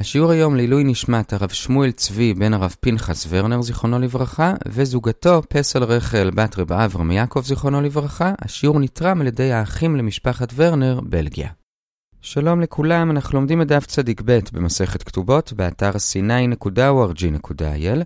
השיעור היום לעילוי נשמת הרב שמואל צבי בן הרב פנחס ורנר זיכרונו לברכה וזוגתו פסל רחל בת רב אברהם יעקב זיכרונו לברכה. השיעור נתרם על ידי האחים למשפחת ורנר, בלגיה. שלום לכולם, אנחנו לומדים את דף צדיק ב' במסכת כתובות באתר c9.org.il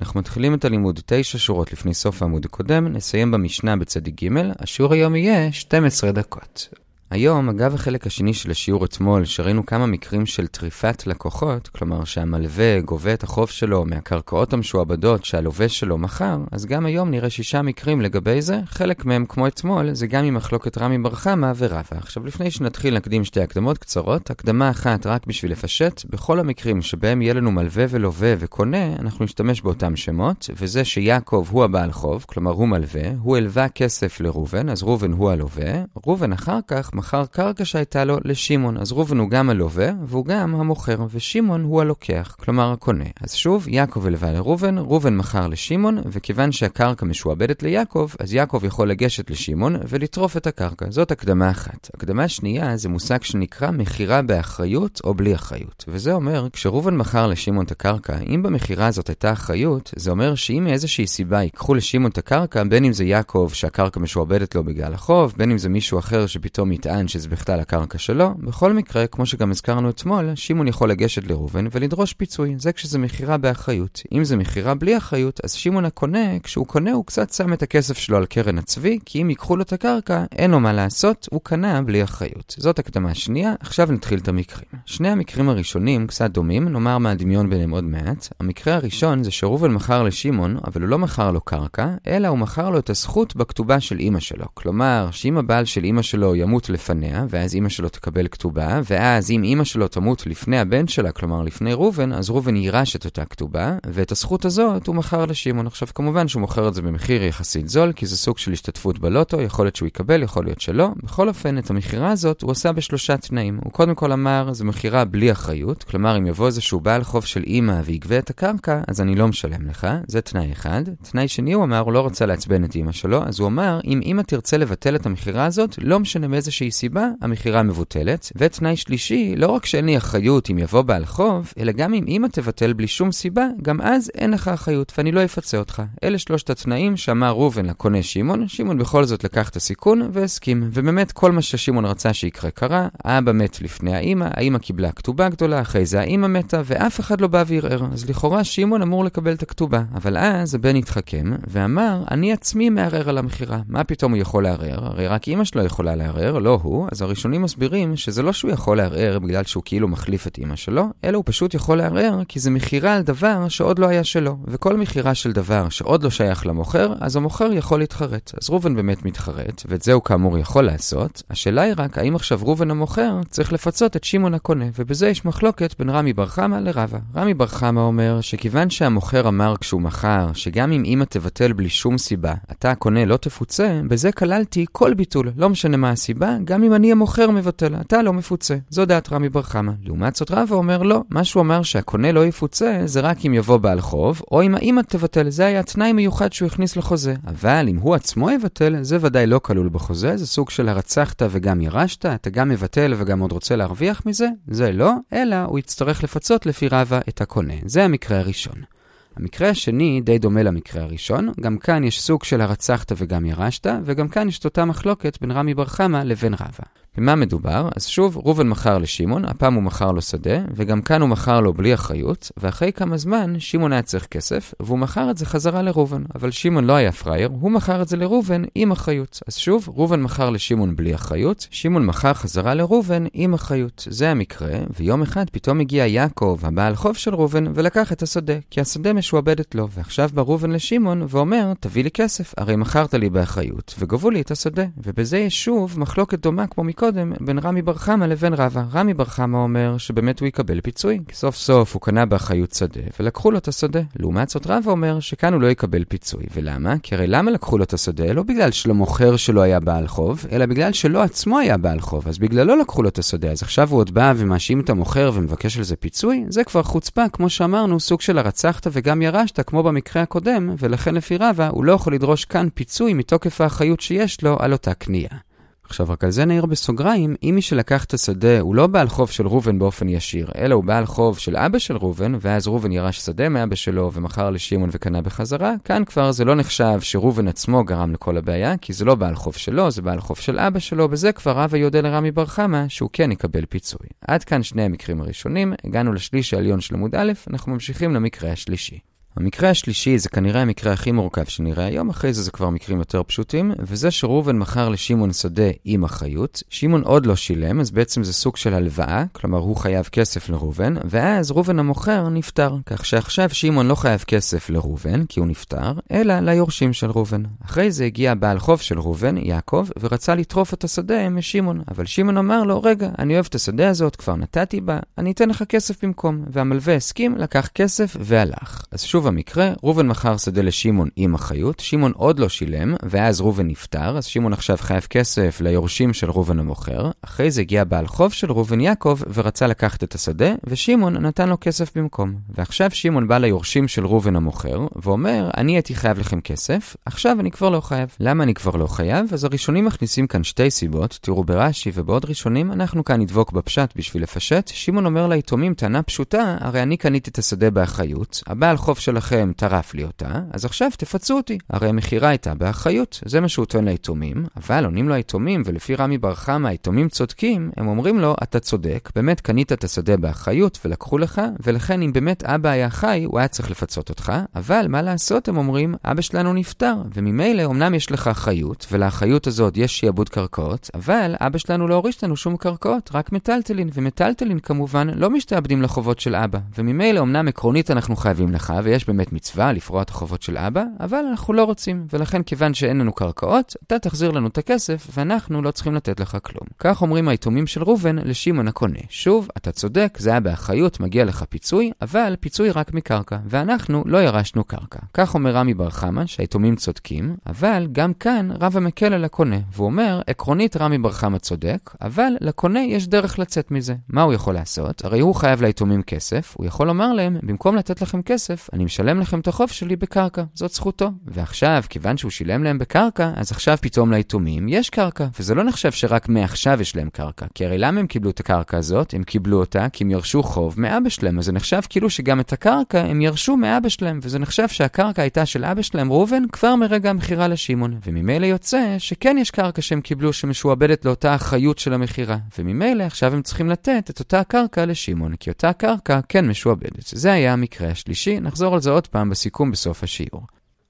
אנחנו מתחילים את הלימוד 9 שורות לפני סוף העמוד הקודם, נסיים במשנה בצדיק ג', השיעור היום יהיה 12 דקות. היום, אגב החלק השני של השיעור אתמול, שראינו כמה מקרים של טריפת לקוחות, כלומר שהמלווה גובה את החוב שלו מהקרקעות המשועבדות שהלווה שלו מכר, אז גם היום נראה שישה מקרים לגבי זה, חלק מהם, כמו אתמול, זה גם עם מחלוקת רמי בר חמא ורבא. עכשיו, לפני שנתחיל נקדים שתי הקדמות קצרות, הקדמה אחת רק בשביל לפשט, בכל המקרים שבהם יהיה לנו מלווה ולווה וקונה, אנחנו נשתמש באותם שמות, וזה שיעקב הוא הבעל חוב, כלומר הוא מלווה, הוא הלווה כסף לראובן, אז ראובן הוא הלווה, ראובן אחר כך מכר קרקע שהייתה לו לשמעון. אז ראובן הוא גם הלווה, והוא גם המוכר, ושמעון הוא הלוקח, כלומר הקונה. אז שוב, יעקב הלווה לראובן, ראובן מכר לשמעון, וכיוון שהקרקע משועבדת ליעקב, אז יעקב יכול לגשת לשמעון ולטרוף את הקרקע. זאת הקדמה אחת. הקדמה שנייה זה מושג שנקרא מכירה באחריות או בלי אחריות. וזה אומר, כשראובן מכר לשמעון את הקרקע, אם במכירה הזאת הייתה אחריות, זה אומר שאם מאיזושהי סיבה ייקחו לשמעון את הקרקע, בין אם זה יעקב שהקרקע משועבדת לו בגלל החוב, בין אם זה מישהו אחר שפתאום יטען שזה בכלל הקרקע שלו. בכל מקרה, כמו שגם הזכרנו אתמול, שמעון יכול לגשת לראובן ולדרוש פיצוי. זה כשזה מכירה באחריות. אם זה מכירה בלי אחריות, אז שמעון הקונה, כשהוא קונה הוא קצת שם את הכסף שלו על קרן הצבי, כי אם ייקחו לו את הקרקע, אין לו מה לעשות, הוא קנה בלי אחריות. זאת הקדמה שנייה, עכשיו נתחיל את המקרים. שני המקרים הראשונים קצת דומים, נאמר מהדמיון ביניהם עוד מעט. המקרה הראשון זה שראובן מכר לשמעון, אבל הוא לא מכר לו קרקע, אלא הוא מכר לו את הזכות בכתובה של אימא שלו. כלומר, שאם הבעל של אימא שלו ימות לפניה, ואז אימא שלו תקבל כתובה, ואז אם אימא שלו תמות לפני הבן שלה, כלומר לפני ראובן, אז ראובן יירש את אותה כתובה, ואת הזכות הזאת הוא מכר לשמעון. עכשיו כמובן שהוא מוכר את זה במחיר יחסית זול, כי זה סוג של השתתפות בלוטו, יכול להיות שהוא יקבל, יכול להיות שלא. בכל אופן, את המכירה הזאת הוא עשה בשלושה תנאים. הוא קודם כל אמר, זו מכירה בלי אחריות, כלומר אם יבוא איזשהו בעל חוב של אימא ויגבה את הקרקע, אז אני לא משלם לך, זה תנאי אחד. תנאי שני הוא אמר, הוא לא רוצה לעצבן את אימא שלו, אז הוא אמר, אם אימא תרצה לבטל את המכירה הזאת, לא משנה סיבה, המכירה מבוטלת. ותנאי שלישי, לא רק שאין לי אחריות אם יבוא בעל חוב, אלא גם אם אמא תבטל בלי שום סיבה, גם אז אין לך אחריות ואני לא אפצה אותך. אלה שלושת התנאים שאמר ראובן לקונה שמעון, שמעון בכל זאת לקח את הסיכון והסכים. ובאמת כל מה ששמעון רצה שיקרה קרה, האבא מת לפני האמא, האמא קיבלה כתובה גדולה, אחרי זה האמא מתה, ואף אחד לא בא וערער. אז לכאורה שמעון אמור לקבל את הכתובה. אבל אז הבן התחכם, ואמר, אני עצמי מערער על המכירה. מה פתאום הוא יכול לערער? הרי רק אמא שלו יכולה לערער, לא הוא. אז הראשונים מסבירים שזה לא שהוא יכול לערער בגלל שהוא כאילו מחליף את אמא שלו, אלא הוא פשוט יכול לערער כי זה מכירה על דבר שעוד לא היה שלו. וכל מכירה של דבר שעוד לא שייך למוכר, אז המוכר יכול להתחרט. אז ראובן באמת מתחרט, ואת זה הוא כאמור יכול לעשות. השאלה היא רק, האם עכשיו ראובן המוכר צריך לפצות את שמעון הקונה, ובזה יש מחלוקת בין רמי בר חמא לרבה. רמי בר חמא אומר שכיוון שהמוכר אמר כשהוא מכר, שגם אם אמא תבטל בלי שום סיבה, אתה הקונה לא תפוצה, בזה כללתי כל ביטול, לא משנה מה הסיבה, גם אם אני המוכר מבטל, אתה לא מפוצה. זו דעת רמי בר חמא. לעומת זאת רבא אומר לא, מה שהוא אמר שהקונה לא יפוצה זה רק אם יבוא בעל חוב, או אם האמא תבטל, זה היה תנאי מיוחד שהוא הכניס לחוזה. אבל אם הוא עצמו יבטל, זה ודאי לא כלול בחוזה, זה סוג של הרצחת וגם ירשת, אתה גם מבטל וגם עוד רוצה להרוויח מזה, זה לא, אלא הוא יצטרך לפצות לפי רבא את הקונה. זה המקרה הראשון. המקרה השני די דומה למקרה הראשון, גם כאן יש סוג של הרצחת וגם ירשת, וגם כאן יש את אותה מחלוקת בין רמי בר חמא לבין רבא. במה מדובר? אז שוב, ראובן מכר לשמעון, הפעם הוא מכר לו שדה, וגם כאן הוא מכר לו בלי אחריות, ואחרי כמה זמן שמעון היה צריך כסף, והוא מכר את זה חזרה לראובן. אבל שמעון לא היה פראייר, הוא מכר את זה לראובן עם אחריות. אז שוב, ראובן מכר לשמעון בלי אחריות, שמעון מכר חזרה לראובן עם אחריות. זה המקרה, ויום אחד פתאום הגיע יעקב, הבעל חוב של ראובן, ולקח את השדה, כי השדה משועבדת לו, ועכשיו בא ראובן לשמעון ואומר, תביא לי כסף, הרי מכרת לי באחריות, וגבו לי את השדה. ובזה יש שוב מחלוקת דומה כמו מקודם. קודם בין רמי בר חמא לבין רבא. רמי בר חמא אומר שבאמת הוא יקבל פיצוי, כי סוף סוף הוא קנה באחריות שדה ולקחו לו את השדה. לעומת זאת רבא אומר שכאן הוא לא יקבל פיצוי. ולמה? כי הרי למה לקחו לו את השדה? לא בגלל שלמוכר שלו היה בעל חוב, אלא בגלל שלא עצמו היה בעל חוב. אז בגללו לקחו לו את השדה. אז עכשיו הוא עוד בא ומאשים את המוכר ומבקש על זה פיצוי? זה כבר חוצפה, כמו שאמרנו, סוג של הרצחת וגם ירשת, כמו במקרה הקודם, ולכן לפי רבא הוא לא יכול לדרוש כאן פיצוי מתוקף האחריות שיש לו על אותה קנייה. עכשיו, רק על זה נעיר בסוגריים, אם מי שלקח את השדה הוא לא בעל חוב של ראובן באופן ישיר, אלא הוא בעל חוב של אבא של ראובן, ואז ראובן ירש שדה מאבא שלו ומכר לשמעון וקנה בחזרה, כאן כבר זה לא נחשב שראובן עצמו גרם לכל הבעיה, כי זה לא בעל חוב שלו, זה בעל חוב של אבא שלו, בזה כבר רבא יודה לרמי בר חמא שהוא כן יקבל פיצוי. עד כאן שני המקרים הראשונים, הגענו לשליש העליון של עמוד א', אנחנו ממשיכים למקרה השלישי. המקרה השלישי זה כנראה המקרה הכי מורכב שנראה היום, אחרי זה זה כבר מקרים יותר פשוטים, וזה שראובן מכר לשמעון שדה עם אחריות. שמעון עוד לא שילם, אז בעצם זה סוג של הלוואה, כלומר הוא חייב כסף לראובן, ואז ראובן המוכר נפטר, כך שעכשיו שמעון לא חייב כסף לראובן, כי הוא נפטר, אלא ליורשים של ראובן. אחרי זה הגיע בעל חוב של ראובן, יעקב, ורצה לטרוף את השדה משמעון, אבל שמעון אמר לו, רגע, אני אוהב את השדה הזאת, כבר נתתי בה, אני אתן לך כסף במקום. והמלווה הסכים, לקח כסף והלך. אז שוב שוב המקרה, ראובן מכר שדה לשמעון עם אחריות, שמעון עוד לא שילם, ואז ראובן נפטר, אז שמעון עכשיו חייב כסף ליורשים של ראובן המוכר, אחרי זה הגיע בעל חוב של ראובן יעקב ורצה לקחת את השדה, ושמעון נתן לו כסף במקום. ועכשיו שמעון בא ליורשים של ראובן המוכר, ואומר, אני הייתי חייב לכם כסף, עכשיו אני כבר לא חייב. למה אני כבר לא חייב? אז הראשונים מכניסים כאן שתי סיבות, תראו ברש"י ובעוד ראשונים, אנחנו כאן נדבוק בפשט בשביל לפשט. שמעון אומר ליתומים טענה פשוטה, הרי אני קניתי את השדה באחריות, הבעל חוב של שלכם טרף לי אותה, אז עכשיו תפצו אותי. הרי המכירה הייתה באחריות, זה מה שהוא טוען ליתומים, אבל עונים לו היתומים, ולפי רמי בר חמא היתומים צודקים, הם אומרים לו, אתה צודק, באמת קנית את השדה באחריות ולקחו לך, ולכן אם באמת אבא היה חי, הוא היה צריך לפצות אותך, אבל מה לעשות, הם אומרים, אבא שלנו נפטר, וממילא אמנם יש לך אחריות, ולאחריות הזאת יש שיעבוד קרקעות, אבל אבא שלנו לא הוריש לנו שום קרקעות, רק מטלטלין, ומטלטלין כמובן לא משתעבדים לחובות של אבא, וממילא אמנם עקרונית אנחנו חייבים לך, ויש יש באמת מצווה לפרוע את החובות של אבא, אבל אנחנו לא רוצים, ולכן כיוון שאין לנו קרקעות, אתה תחזיר לנו את הכסף, ואנחנו לא צריכים לתת לך כלום. כך אומרים היתומים של ראובן לשמעון הקונה. שוב, אתה צודק, זה היה באחריות, מגיע לך פיצוי, אבל פיצוי רק מקרקע, ואנחנו לא ירשנו קרקע. כך אומר רמי בר חמא, שהיתומים צודקים, אבל גם כאן רב המקל על הקונה, והוא אומר, עקרונית רמי בר חמא צודק, אבל לקונה יש דרך לצאת מזה. מה הוא יכול לעשות? הרי הוא חייב ליתומים כסף, הוא יכול לומר להם, במקום לתת לכם כסף, אני משלם לכם את החוב שלי בקרקע, זאת זכותו. ועכשיו, כיוון שהוא שילם להם בקרקע, אז עכשיו פתאום ליתומים יש קרקע, וזה לא נחשב שרק מעכשיו יש להם קרקע. כי הרי למה הם קיבלו את הקרקע הזאת? הם קיבלו אותה כי הם ירשו חוב מאבא שלהם, אז זה נחשב כאילו שגם את הקרקע הם ירשו מאבא שלהם, וזה נחשב שהקרקע הייתה של אבא שלהם ראובן כבר מרגע המכירה לשמעון. וממילא יוצא שכן יש קרקע שהם קיבלו שמשועבדת לאותה אחריות של המכירה. וממילא עכשיו הם צריכים לתת את אותה קרקע לשמעון, כי אותה קרקע כן משועבדת. זה היה המקרה השלישי, נחזור על זה עוד פעם בסיכום בסוף השיעור.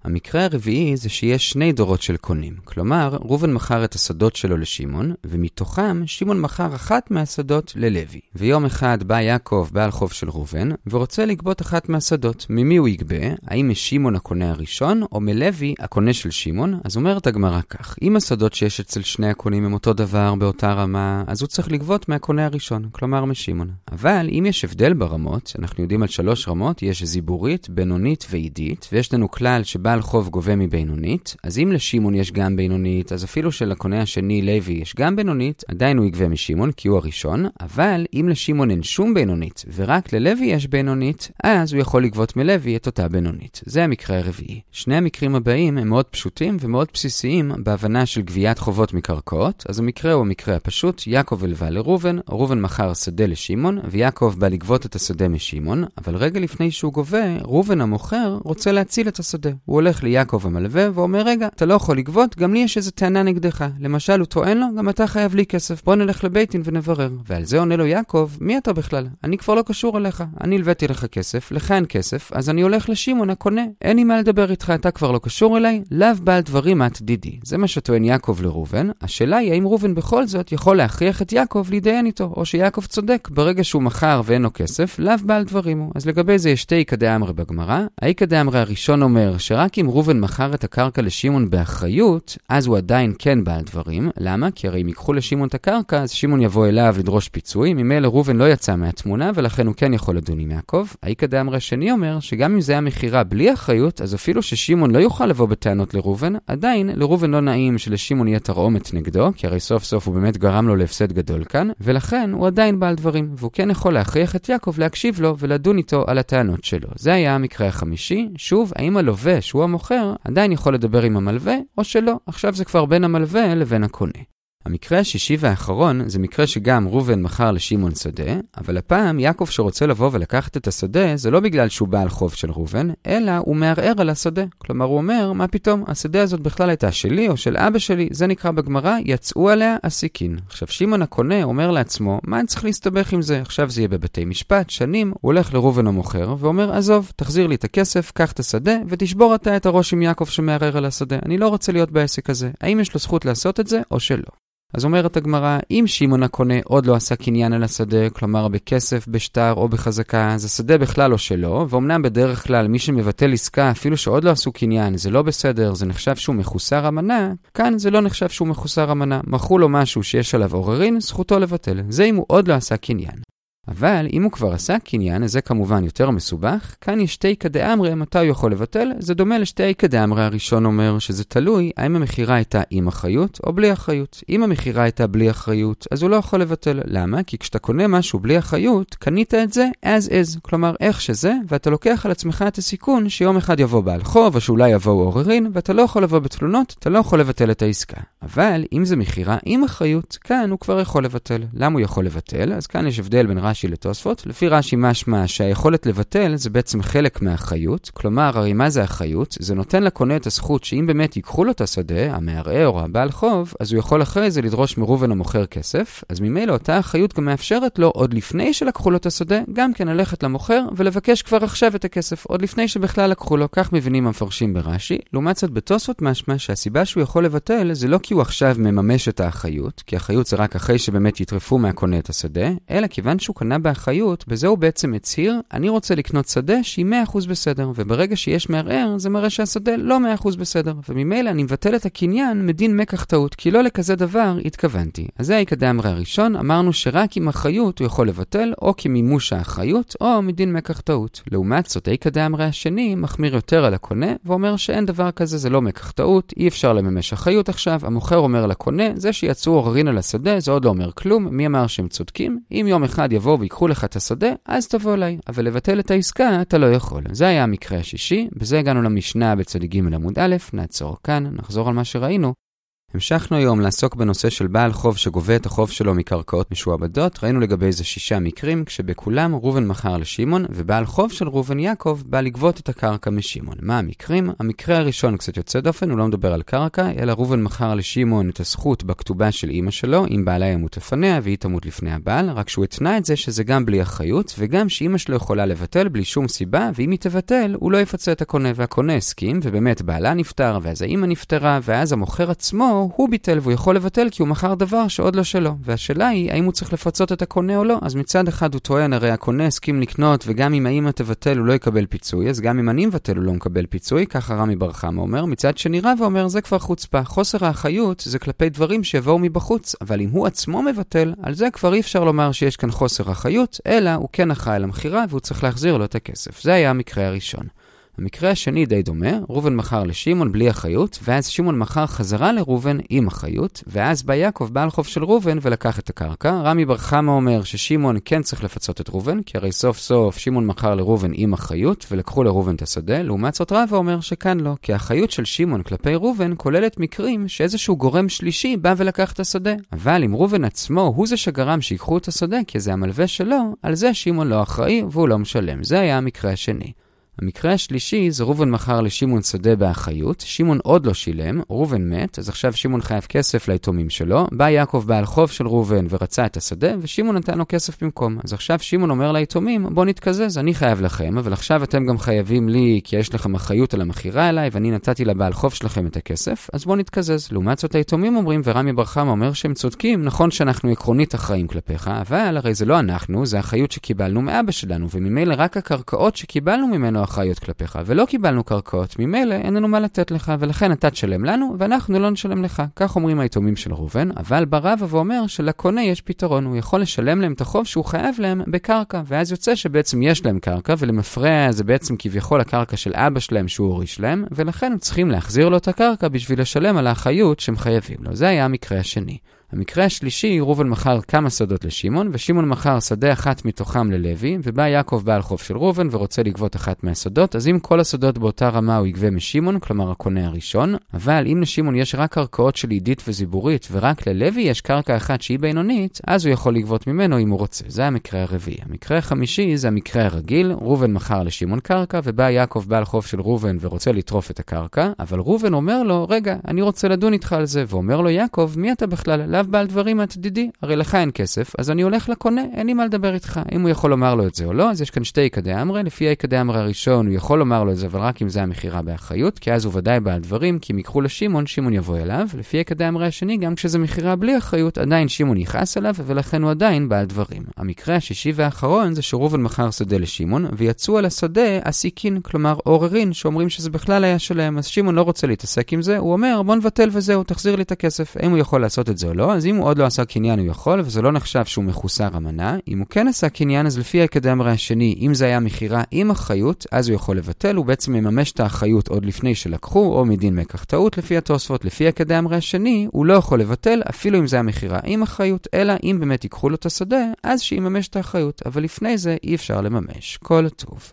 המקרה הרביעי זה שיש שני דורות של קונים. כלומר, ראובן מכר את השדות שלו לשמעון, ומתוכם שמעון מכר אחת מהשדות ללוי. ויום אחד בא יעקב, בעל חוב של ראובן, ורוצה לגבות אחת מהשדות. ממי הוא יגבה? האם משמעון הקונה הראשון, או מלוי הקונה של שמעון? אז אומרת הגמרא כך, אם השדות שיש אצל שני הקונים הם אותו דבר, באותה רמה, אז הוא צריך לגבות מהקונה הראשון, כלומר משמעון. אבל אם יש הבדל ברמות, אנחנו יודעים על שלוש רמות, יש זיבורית, בינונית ועידית, ויש לנו כלל שבא בעל חוב גובה מבינונית, אז אם לשמעון יש גם בינונית, אז אפילו שלקונה השני לוי יש גם בינונית, עדיין הוא יגבה משמעון כי הוא הראשון, אבל אם לשמעון אין שום בינונית ורק ללוי יש בינונית, אז הוא יכול לגבות מלוי את אותה בינונית. זה המקרה הרביעי. שני המקרים הבאים הם מאוד פשוטים ומאוד בסיסיים בהבנה של גביית חובות מקרקעות, אז המקרה הוא המקרה הפשוט, יעקב הלווה לראובן, ראובן מכר שדה לשמעון, ויעקב בא לגבות את השדה משמעון, אבל רגע לפני שהוא גובה, ראובן המוכר רוצה להציל את השדה. הוא הולך ליעקב המלווה ואומר, רגע, אתה לא יכול לגבות, גם לי יש איזה טענה נגדך. למשל, הוא טוען לו, גם אתה חייב לי כסף, בוא נלך לבית דין ונברר. ועל זה עונה לו יעקב, מי אתה בכלל? אני כבר לא קשור אליך. אני הלוויתי לך כסף, לך אין כסף, אז אני הולך לשמעון הקונה. אין לי מה לדבר איתך, אתה כבר לא קשור אליי, לאו בעל דברים את דידי. זה מה שטוען יעקב לראובן. השאלה היא האם ראובן בכל זאת יכול להכריח את יעקב להתדיין איתו, או שיעקב צודק, ברגע שהוא מכר ואין לו כסף, לאו בעל דברים הוא. אז לגבי זה יש שתי איכא דאמרי בגמרא. האיכא דאמרי הראשון אומר שרק אם ראובן מכר את הקרקע לשמעון באחריות, אז הוא עדיין כן בעל דברים. למה? כי הרי אם ייקחו לשמעון את הקרקע, אז שמעון יבוא אליו לדרוש פיצוי, ממילא ראובן לא יצא מהתמונה, ולכן הוא כן יכול לדון עם יעקב. האיכא דאמרי השני אומר, שגם אם זה היה מכירה בלי אחריות, אז אפילו ששמעון לא יוכל לבוא בטענות לראובן, עדיין לראובן לא נעים שלשמעון יהיה תרעומת נגדו, כי הרי סוף סוף הוא באמת גרם לו להפסד גדול כאן, ולכן הוא עדיין בעל דברים, והוא כן יכול להכריח את יעקב להקשיב לו ולדון איתו על הטענות שלו. זה היה המקרה החמישי. שוב, האם הלווה, שהוא המוכר, עדיין יכול לדבר עם המלווה, או שלא. עכשיו זה כבר בין המלווה לבין הקונה. המקרה השישי והאחרון זה מקרה שגם ראובן מכר לשמעון שדה, אבל הפעם יעקב שרוצה לבוא ולקחת את השדה זה לא בגלל שהוא בעל חוב של ראובן, אלא הוא מערער על השדה. כלומר הוא אומר, מה פתאום, השדה הזאת בכלל הייתה שלי או של אבא שלי, זה נקרא בגמרא, יצאו עליה עסיקין. עכשיו שמעון הקונה אומר לעצמו, מה אני צריך להסתבך עם זה? עכשיו זה יהיה בבתי משפט, שנים, הוא הולך לראובן המוכר ואומר, עזוב, תחזיר לי את הכסף, קח את השדה ותשבור אתה את הראש עם יעקב שמערער על השדה. אני לא רוצה להיות בעסק הזה. האם יש לו זכות לעשות את זה או שלא? אז אומרת הגמרא, אם שמעון הקונה עוד לא עשה קניין על השדה, כלומר בכסף, בשטר או בחזקה, אז השדה בכלל לא שלו, ואומנם בדרך כלל מי שמבטל עסקה, אפילו שעוד לא עשו קניין, זה לא בסדר, זה נחשב שהוא מחוסר אמנה, כאן זה לא נחשב שהוא מחוסר אמנה. מכרו לו משהו שיש עליו עוררין, זכותו לבטל. זה אם הוא עוד לא עשה קניין. אבל אם הוא כבר עשה קניין, זה כמובן יותר מסובך, כאן יש שתי כדאמרי מתי הוא יכול לבטל, זה דומה לשתי כדאמרי הראשון אומר שזה תלוי האם המכירה הייתה עם אחריות או בלי אחריות. אם המכירה הייתה בלי אחריות, אז הוא לא יכול לבטל. למה? כי כשאתה קונה משהו בלי אחריות, קנית את זה as is, כלומר איך שזה, ואתה לוקח על עצמך את הסיכון שיום אחד יבוא בעל חוב, או שאולי יבואו עוררין, ואתה לא יכול לבוא בתלונות, אתה לא יכול לבטל את העסקה. אבל אם זה מכירה עם אחריות, כאן הוא כבר יכול לבטל. למה הוא יכול לבטל? אז כאן יש הבדל בין רש"י לתוספות. לפי רש"י משמע שהיכולת לבטל זה בעצם חלק מהחיות. כלומר, הרי מה זה החיות? זה נותן לקונה את הזכות שאם באמת ייקחו לו את השדה, המערער או הבעל חוב, אז הוא יכול אחרי זה לדרוש מראובן המוכר כסף. אז ממילא אותה החיות גם מאפשרת לו, עוד לפני שלקחו לו את השדה, גם כן ללכת למוכר ולבקש כבר עכשיו את הכסף, עוד לפני שבכלל לקחו לו. כך מבינים המפרשים ברש"י. לעומת זאת, בתוספות משמע שהסיבה שהוא יכול לבטל זה לא כי הוא עכשיו מממש את האחריות, כי אחריות זה רק אחרי שבאמת יטרפו מהקונה את השדה, אלא כיוון שהוא קנה באחריות, בזה הוא בעצם הצהיר, אני רוצה לקנות שדה שהיא 100% בסדר, וברגע שיש מערער, זה מראה שהשדה לא 100% בסדר, וממילא אני מבטל את הקניין מדין מקח טעות, כי לא לכזה דבר התכוונתי. אז זה העיקדה אמרי הראשון, אמרנו שרק עם אחריות הוא יכול לבטל, או כמימוש האחריות, או מדין מקח טעות. לעומת זאת, העיקדה אמרי השני מחמיר יותר על הקונה, ואומר שאין דבר כזה, זה לא מקח טעות, אי אפשר לממש אחריות עכשיו, המוכר אומר לקונה, זה שיצאו עוררין על השדה, זה עוד לא אומר כלום, מי אמר שהם צודקים? אם יום אחד יבואו ויקחו לך את השדה, אז תבוא אליי. אבל לבטל את העסקה אתה לא יכול. זה היה המקרה השישי, בזה הגענו למשנה בצדיק ג' עמוד א', נעצור כאן, נחזור על מה שראינו. המשכנו היום לעסוק בנושא של בעל חוב שגובה את החוב שלו מקרקעות משועבדות, ראינו לגבי איזה שישה מקרים, כשבכולם ראובן מכר לשמעון, ובעל חוב של ראובן יעקב בא לגבות את הקרקע משמעון. מה המקרים? המקרה הראשון קצת יוצא דופן, הוא לא מדבר על קרקע, אלא ראובן מכר לשמעון את הזכות בכתובה של אימא שלו, אם בעלה ימות לפניה והיא תמות לפני הבעל, רק שהוא התנה את זה שזה גם בלי אחריות, וגם שאימא שלו יכולה לבטל בלי שום סיבה, ואם היא תבטל, הוא לא יפצה את הקונה, והקונה הסכים, ובאמת בעלה נפטר, ואז האימא נפטרה, ואז המוכר עצמו הוא ביטל והוא יכול לבטל כי הוא מכר דבר שעוד לא שלו. והשאלה היא, האם הוא צריך לפצות את הקונה או לא? אז מצד אחד הוא טוען, הרי הקונה הסכים לקנות, וגם אם האמא תבטל הוא לא יקבל פיצוי, אז גם אם אני מבטל הוא לא מקבל פיצוי, ככה רמי בר חמא אומר. מצד שני רב אומר, זה כבר חוצפה. חוסר האחריות זה כלפי דברים שיבואו מבחוץ, אבל אם הוא עצמו מבטל, על זה כבר אי אפשר לומר שיש כאן חוסר אחריות, אלא הוא כן אחראי למכירה והוא צריך להחזיר לו את הכסף. זה היה המקרה הראשון. המקרה השני די דומה, ראובן מכר לשמעון בלי אחריות, ואז שמעון מכר חזרה לראובן עם אחריות, ואז בא יעקב בעל חוב של ראובן ולקח את הקרקע. רמי בר חמא אומר ששמעון כן צריך לפצות את ראובן, כי הרי סוף סוף שמעון מכר לראובן עם אחריות, ולקחו לראובן את השדה, לעומת זאת רבא אומר שכאן לא, כי האחריות של שמעון כלפי ראובן כוללת מקרים שאיזשהו גורם שלישי בא ולקח את השדה. אבל אם ראובן עצמו הוא זה שגרם שיקחו את השדה, כי זה המלווה שלו, על זה שמעון לא אחראי והוא לא משלם. זה היה המקרה השני. המקרה השלישי זה ראובן מכר לשמעון שדה באחריות, שמעון עוד לא שילם, ראובן מת, אז עכשיו שמעון חייב כסף ליתומים שלו, בא יעקב בעל חוב של ראובן ורצה את השדה, ושמעון נתן לו כסף במקום. אז עכשיו שמעון אומר ליתומים, בוא נתקזז, אני חייב לכם, אבל עכשיו אתם גם חייבים לי, כי יש לכם אחריות על המכירה אליי, ואני נתתי לבעל חוב שלכם את הכסף, אז בוא נתקזז. לעומת זאת היתומים אומרים, ורמי בר חמא אומר שהם צודקים, נכון שאנחנו עקרונית אחראים כלפיך, אבל הרי זה לא אנחנו, זה האחריות שקיבלנו מאבא שלנו, וממילא רק הקרקעות שקיבלנו ממנו אחריות כלפיך, ולא קיבלנו קרקעות, ממילא אין לנו מה לתת לך, ולכן אתה תשלם לנו, ואנחנו לא נשלם לך. כך אומרים היתומים של ראובן, אבל בא רבא ואומר שלקונה יש פתרון, הוא יכול לשלם להם את החוב שהוא חייב להם בקרקע, ואז יוצא שבעצם יש להם קרקע, ולמפרע זה בעצם כביכול הקרקע של אבא שלהם שהוא הוריש להם, ולכן הם צריכים להחזיר לו את הקרקע בשביל לשלם על האחריות שהם חייבים לו. זה היה המקרה השני. המקרה השלישי, ראובן מכר כמה שדות לשמעון, ושמעון מכר שדה אחת מתוכם ללוי, ובא יעקב בעל חוב של ראובן ורוצה לגבות אחת מהשדות, אז אם כל השדות באותה רמה הוא יגבה משמעון, כלומר הקונה הראשון, אבל אם לשמעון יש רק קרקעות של עידית וזיבורית, ורק ללוי יש קרקע אחת שהיא בינונית, אז הוא יכול לגבות ממנו אם הוא רוצה. זה המקרה הרביעי. המקרה החמישי זה המקרה הרגיל, ראובן מכר לשמעון קרקע, ובא יעקב בעל חוב של ראובן ורוצה לטרוף את הקרקע, אבל ראובן אומר לו, רגע, אני רוצה לדון איתך על זה, ואומר לו יעקב, מי אתה בכלל? לאו בעל דברים את דידי, הרי לך אין כסף, אז אני הולך לקונה, אין לי מה לדבר איתך. אם הוא יכול לומר לו את זה או לא, אז יש כאן שתי עיקדי אמרי, לפי העיקדי אמרי הראשון הוא יכול לומר לו את זה, אבל רק אם זה המכירה באחריות, כי אז הוא ודאי בעל דברים, כי אם יקחו לשמעון, שמעון יבוא אליו. לפי העיקדי אמרי השני, גם כשזה מכירה בלי אחריות, עדיין שמעון יכעס עליו, ולכן הוא עדיין בעל דברים. המקרה השישי והאחרון זה שראובן מכר שדה לשמעון, ויצאו על השדה עסיקין, כלומר עוררין, שאומרים שזה בכלל היה שלהם, אז שמעון לא רוצה להתעסק עם זה, הוא אומר בוא נבטל וזהו, תחזיר לי את הכסף. האם הוא יכול לעשות את זה או לא? אז אם הוא עוד לא עשה קניין הוא יכול, וזה לא נחשב שהוא מחוסר המנה. אם הוא כן עשה קניין, אז לפי האקדמרי השני, אם זה היה מכירה עם אחריות, אז הוא יכול לבטל, הוא בעצם מממש את האחריות עוד לפני שלקחו, או מדין מקח טעות לפי התוספות. לפי האקדמרי השני, הוא לא יכול לבטל, אפילו אם זה היה מכירה עם אחריות, אלא אם באמת ייקחו לו את השדה, אז שיממש את האחריות. אבל לפני זה אי אפשר לממש. כל טוב.